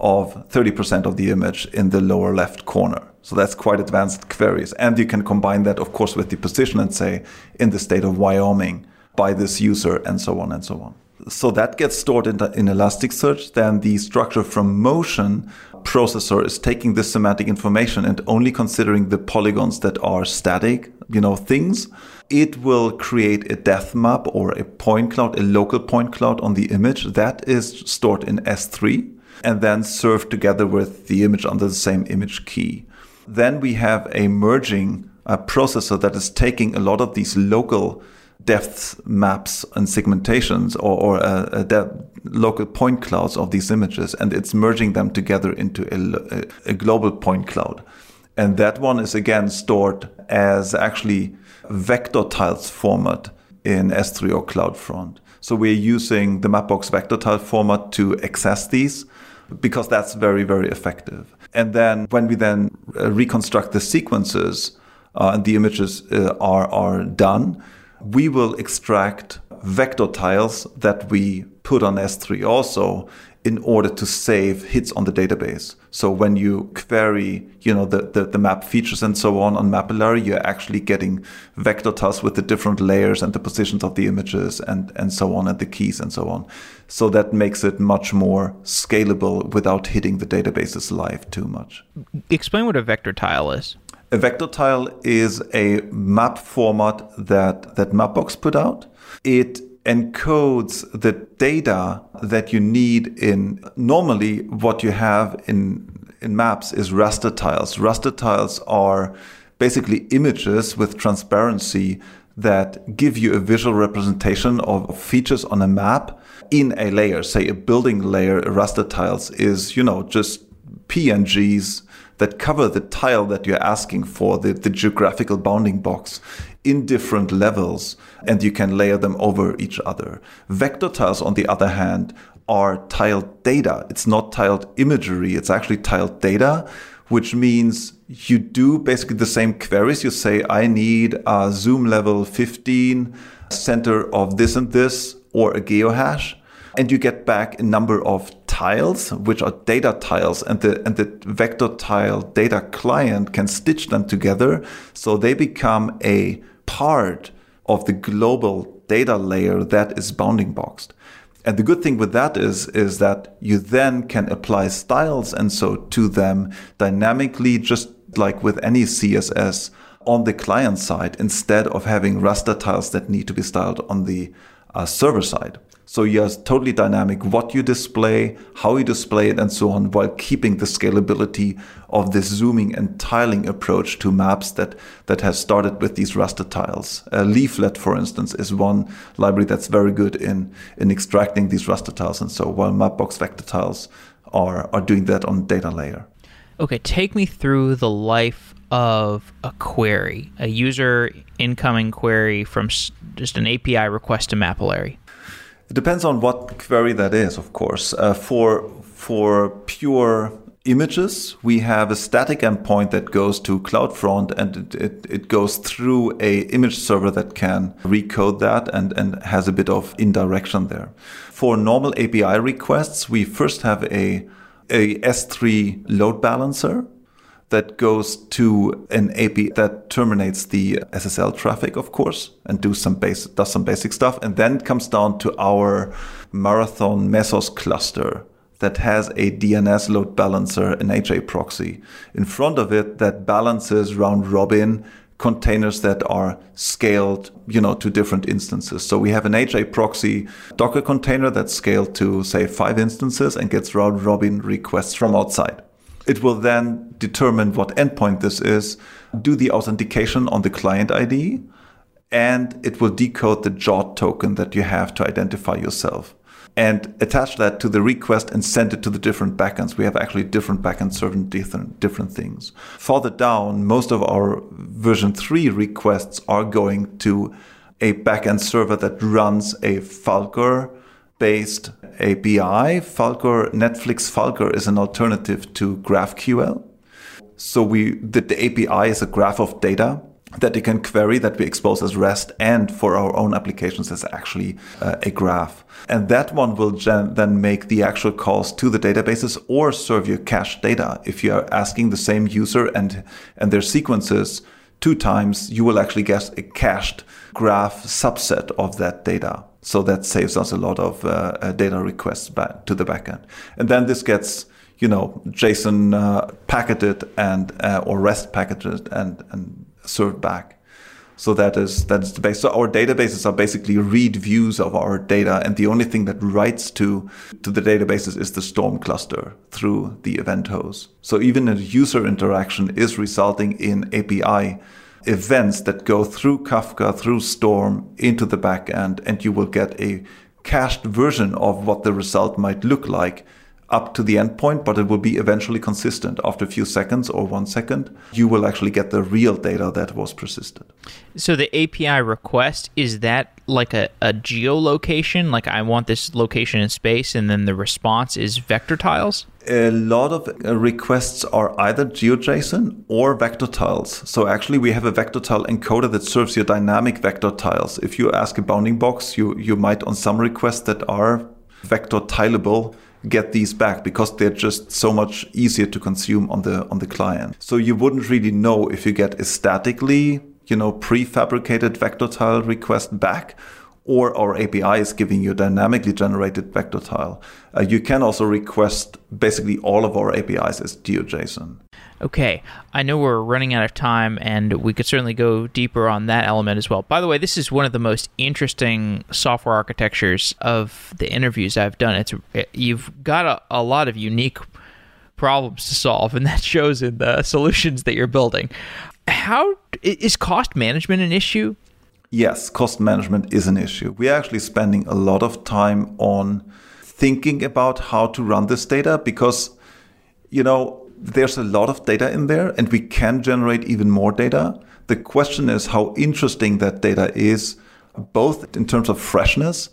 Speaker 2: of 30% of the image in the lower left corner. So that's quite advanced queries. And you can combine that, of course, with the position and say, in the state of Wyoming, by this user and so on and so on. So that gets stored in, in Elasticsearch. Then the structure from motion processor is taking this semantic information and only considering the polygons that are static, you know, things, it will create a depth map or a point cloud, a local point cloud on the image that is stored in S3 and then served together with the image under the same image key. Then we have a merging uh, processor that is taking a lot of these local depth maps and segmentations or, or a, a local point clouds of these images and it's merging them together into a, a, global point cloud. And that one is again stored as actually vector tiles format in S3 or CloudFront. So we're using the Mapbox vector tile format to access these because that's very, very effective. And then when we then uh, reconstruct the sequences uh, and the images uh, are, are done, we will extract vector tiles that we put on S3 also in order to save hits on the database. So when you query, you know, the, the, the, map features and so on on Mapillary, you're actually getting vector tiles with the different layers and the positions of the images and, and so on and the keys and so on. So that makes it much more scalable without hitting the databases live too much.
Speaker 1: Explain what a vector tile is.
Speaker 2: A vector tile is a map format that, that Mapbox put out. It encodes the data that you need in normally what you have in in maps is raster tiles. Raster tiles are basically images with transparency that give you a visual representation of features on a map in a layer. Say a building layer, raster tiles is, you know, just PNGs that cover the tile that you're asking for, the, the geographical bounding box in different levels, and you can layer them over each other. Vector tiles, on the other hand, are tiled data. It's not tiled imagery, it's actually tiled data, which means you do basically the same queries. You say, I need a zoom level 15, center of this and this, or a geohash and you get back a number of tiles, which are data tiles, and the and the vector tile data client can stitch them together, so they become a part of the global data layer that is bounding boxed. And the good thing with that is, is that you then can apply styles and so to them dynamically, just like with any CSS on the client side, instead of having raster tiles that need to be styled on the uh, server side. So you're totally dynamic what you display, how you display it, and so on, while keeping the scalability of this zooming and tiling approach to maps that, that has started with these raster tiles. A leaflet, for instance, is one library that's very good in, in extracting these raster tiles. And so while Mapbox vector tiles are, are doing that on data layer.
Speaker 1: Okay, take me through the life of a query, a user incoming query from just an API request to Mapillary.
Speaker 2: It depends on what query that is, of course. Uh, for for pure images, we have a static endpoint that goes to CloudFront and it, it, it, goes through a image server that can recode that and, and has a bit of indirection there. For normal API requests, we first have a, a S3 load balancer that goes to an API that terminates the SSL traffic, of course, and do some base, does some basic stuff, and then comes down to our Marathon Mesos cluster that has a DNS load balancer, an HA proxy in front of it that balances round robin containers that are scaled, you know, to different instances. So we have an HA proxy Docker container that's scaled to say five instances and gets round robin requests from outside. It will then determine what endpoint this is, do the authentication on the client ID, and it will decode the JWT token that you have to identify yourself and attach that to the request and send it to the different backends. We have actually different backends serving different, different things. Further down, most of our version 3 requests are going to a backend server that runs a Falcor based API. Falcor, Netflix Falcor is an alternative to GraphQL. So we, the, the API is a graph of data that you can query that we expose as REST and for our own applications as actually uh, a graph. And that one will gen- then make the actual calls to the databases or serve you cached data. If you are asking the same user and, and their sequences two times, you will actually get a cached graph subset of that data. So that saves us a lot of uh, uh, data requests back to the backend. And then this gets you know, JSON uh, packeted and uh, or REST packeted and and served back. So that is that is the base. So our databases are basically read views of our data, and the only thing that writes to to the databases is the Storm cluster through the event host. So even a user interaction is resulting in API events that go through Kafka, through Storm into the backend, and you will get a cached version of what the result might look like up to the endpoint, but it will be eventually consistent. After a few seconds or one second, you will actually get the real data that was persisted.
Speaker 1: So the API request, is that like a, a geolocation? Like I want this location in space, and then the response is vector tiles?
Speaker 2: A lot of uh, requests are either GeoJSON or vector tiles. So actually, we have a vector tile encoder that serves your dynamic vector tiles. If you ask a bounding box, you, you might, on some requests that are vector tileable, get these back because they're just so much easier to consume on the on the client. So you wouldn't really know if you get a statically, you know, prefabricated vector tile request back or our API is giving you dynamically generated vector tile. Uh, you can also request basically all of our APIs as GeoJSON.
Speaker 1: Okay, I know we're running out of time, and we could certainly go deeper on that element as well. By the way, this is one of the most interesting software architectures of the interviews I've done. It's you've got a, a lot of unique problems to solve, and that shows in the solutions that you're building. How is cost management an issue?
Speaker 2: Yes, cost management is an issue. We're actually spending a lot of time on thinking about how to run this data because, you know, there's a lot of data in there and we can generate even more data. The question is how interesting that data is, both in terms of freshness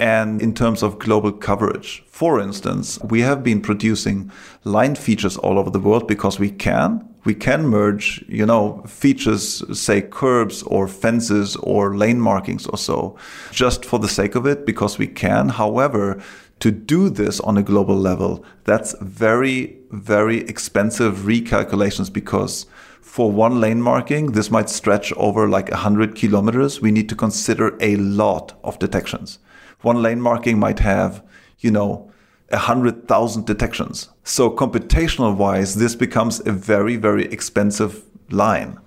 Speaker 2: and in terms of global coverage. For instance, we have been producing line features all over the world because we can. We can merge, you know, features, say curbs or fences or lane markings or so, just for the sake of it because we can. However, to do this on a global level, that's very, very expensive recalculations because for one lane marking, this might stretch over like 100 kilometers. We need to consider a lot of detections. One lane marking might have, you know, 100,000 detections. So computational wise, this becomes a very, very expensive line,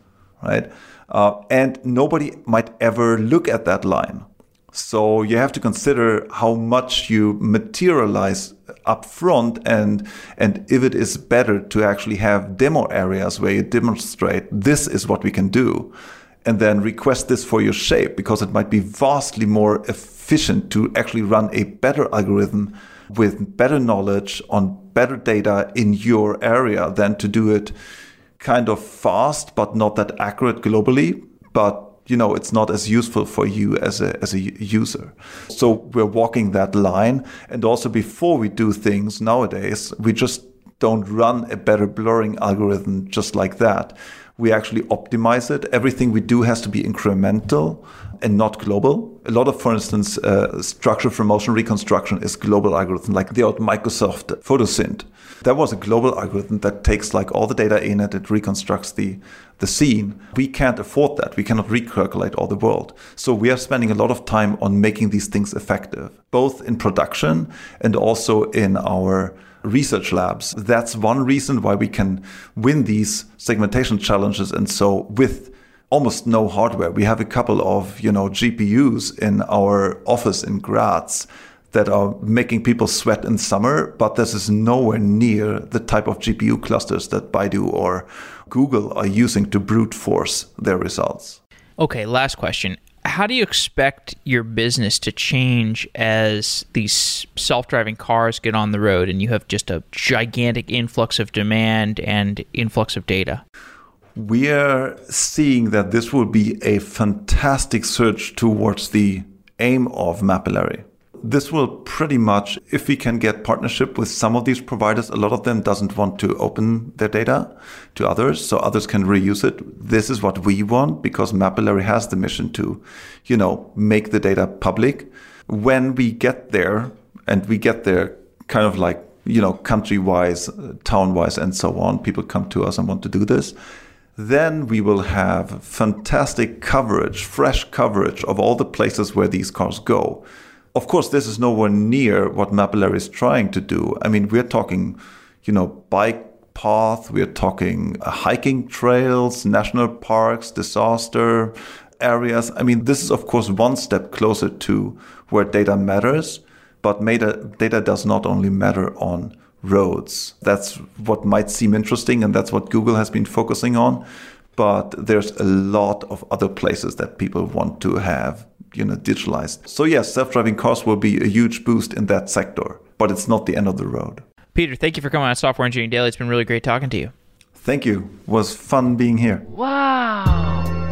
Speaker 2: right? Uh, and nobody might ever look at that line. So you have to consider how much you materialize up front and and if it is better to actually have demo areas where you demonstrate this is what we can do and then request this for your shape because it might be vastly more efficient to actually run a better algorithm with better knowledge on better data in your area than to do it kind of fast but not that accurate globally. But you know it's not as useful for you as a as a user. So we're walking that line. And also before we do things nowadays we just don't run a better blurring algorithm just like that we actually optimize it everything we do has to be incremental and not global a lot of for instance uh, structure from motion reconstruction is global algorithm like the old microsoft photosynth that was a global algorithm that takes like all the data in it, it reconstructs the the scene. We can't afford that. We cannot recalculate all the world. So we are spending a lot of time on making these things effective, both in production and also in our research labs. That's one reason why we can win these segmentation challenges and so with almost no hardware. We have a couple of, you know, GPUs in our office in Graz that are making people sweat in summer, but this is nowhere near the type of GPU clusters that Baidu or Google are using to brute force their results.
Speaker 1: Okay, last question. How do you expect your business to change as these self driving cars get on the road and you have just a gigantic influx of demand and influx of data?
Speaker 2: We are seeing that this will be a fantastic surge towards the aim of Mapillary this will pretty much, if we can get partnership with some of these providers, a lot of them doesn't want to open their data to others, so others can reuse it. This is what we want because Mapillary has the mission to, you know, make the data public. When we get there, and we get there kind of like, you know, country wise, town wise, and so on, people come to us and want to do this then we will have fantastic coverage, fresh coverage of all the places where these cars go. Of course, this is nowhere near what Mapillary is trying to do. I mean, we're talking, you know, bike path, we're talking uh, hiking trails, national parks, disaster areas. I mean, this is of course one step closer to where data matters, but data, data does not only matter on roads. That's what might seem interesting, and that's what Google has been focusing on. But there's a lot of other places that people want to have, you know, digitalized. So yes, self-driving cars will be a huge boost in that sector, but it's not the end of the road.
Speaker 1: Peter, thank you for coming on Software Engineering Daily. It's been really great talking to you.
Speaker 2: Thank you. It was fun being here.
Speaker 1: Wow.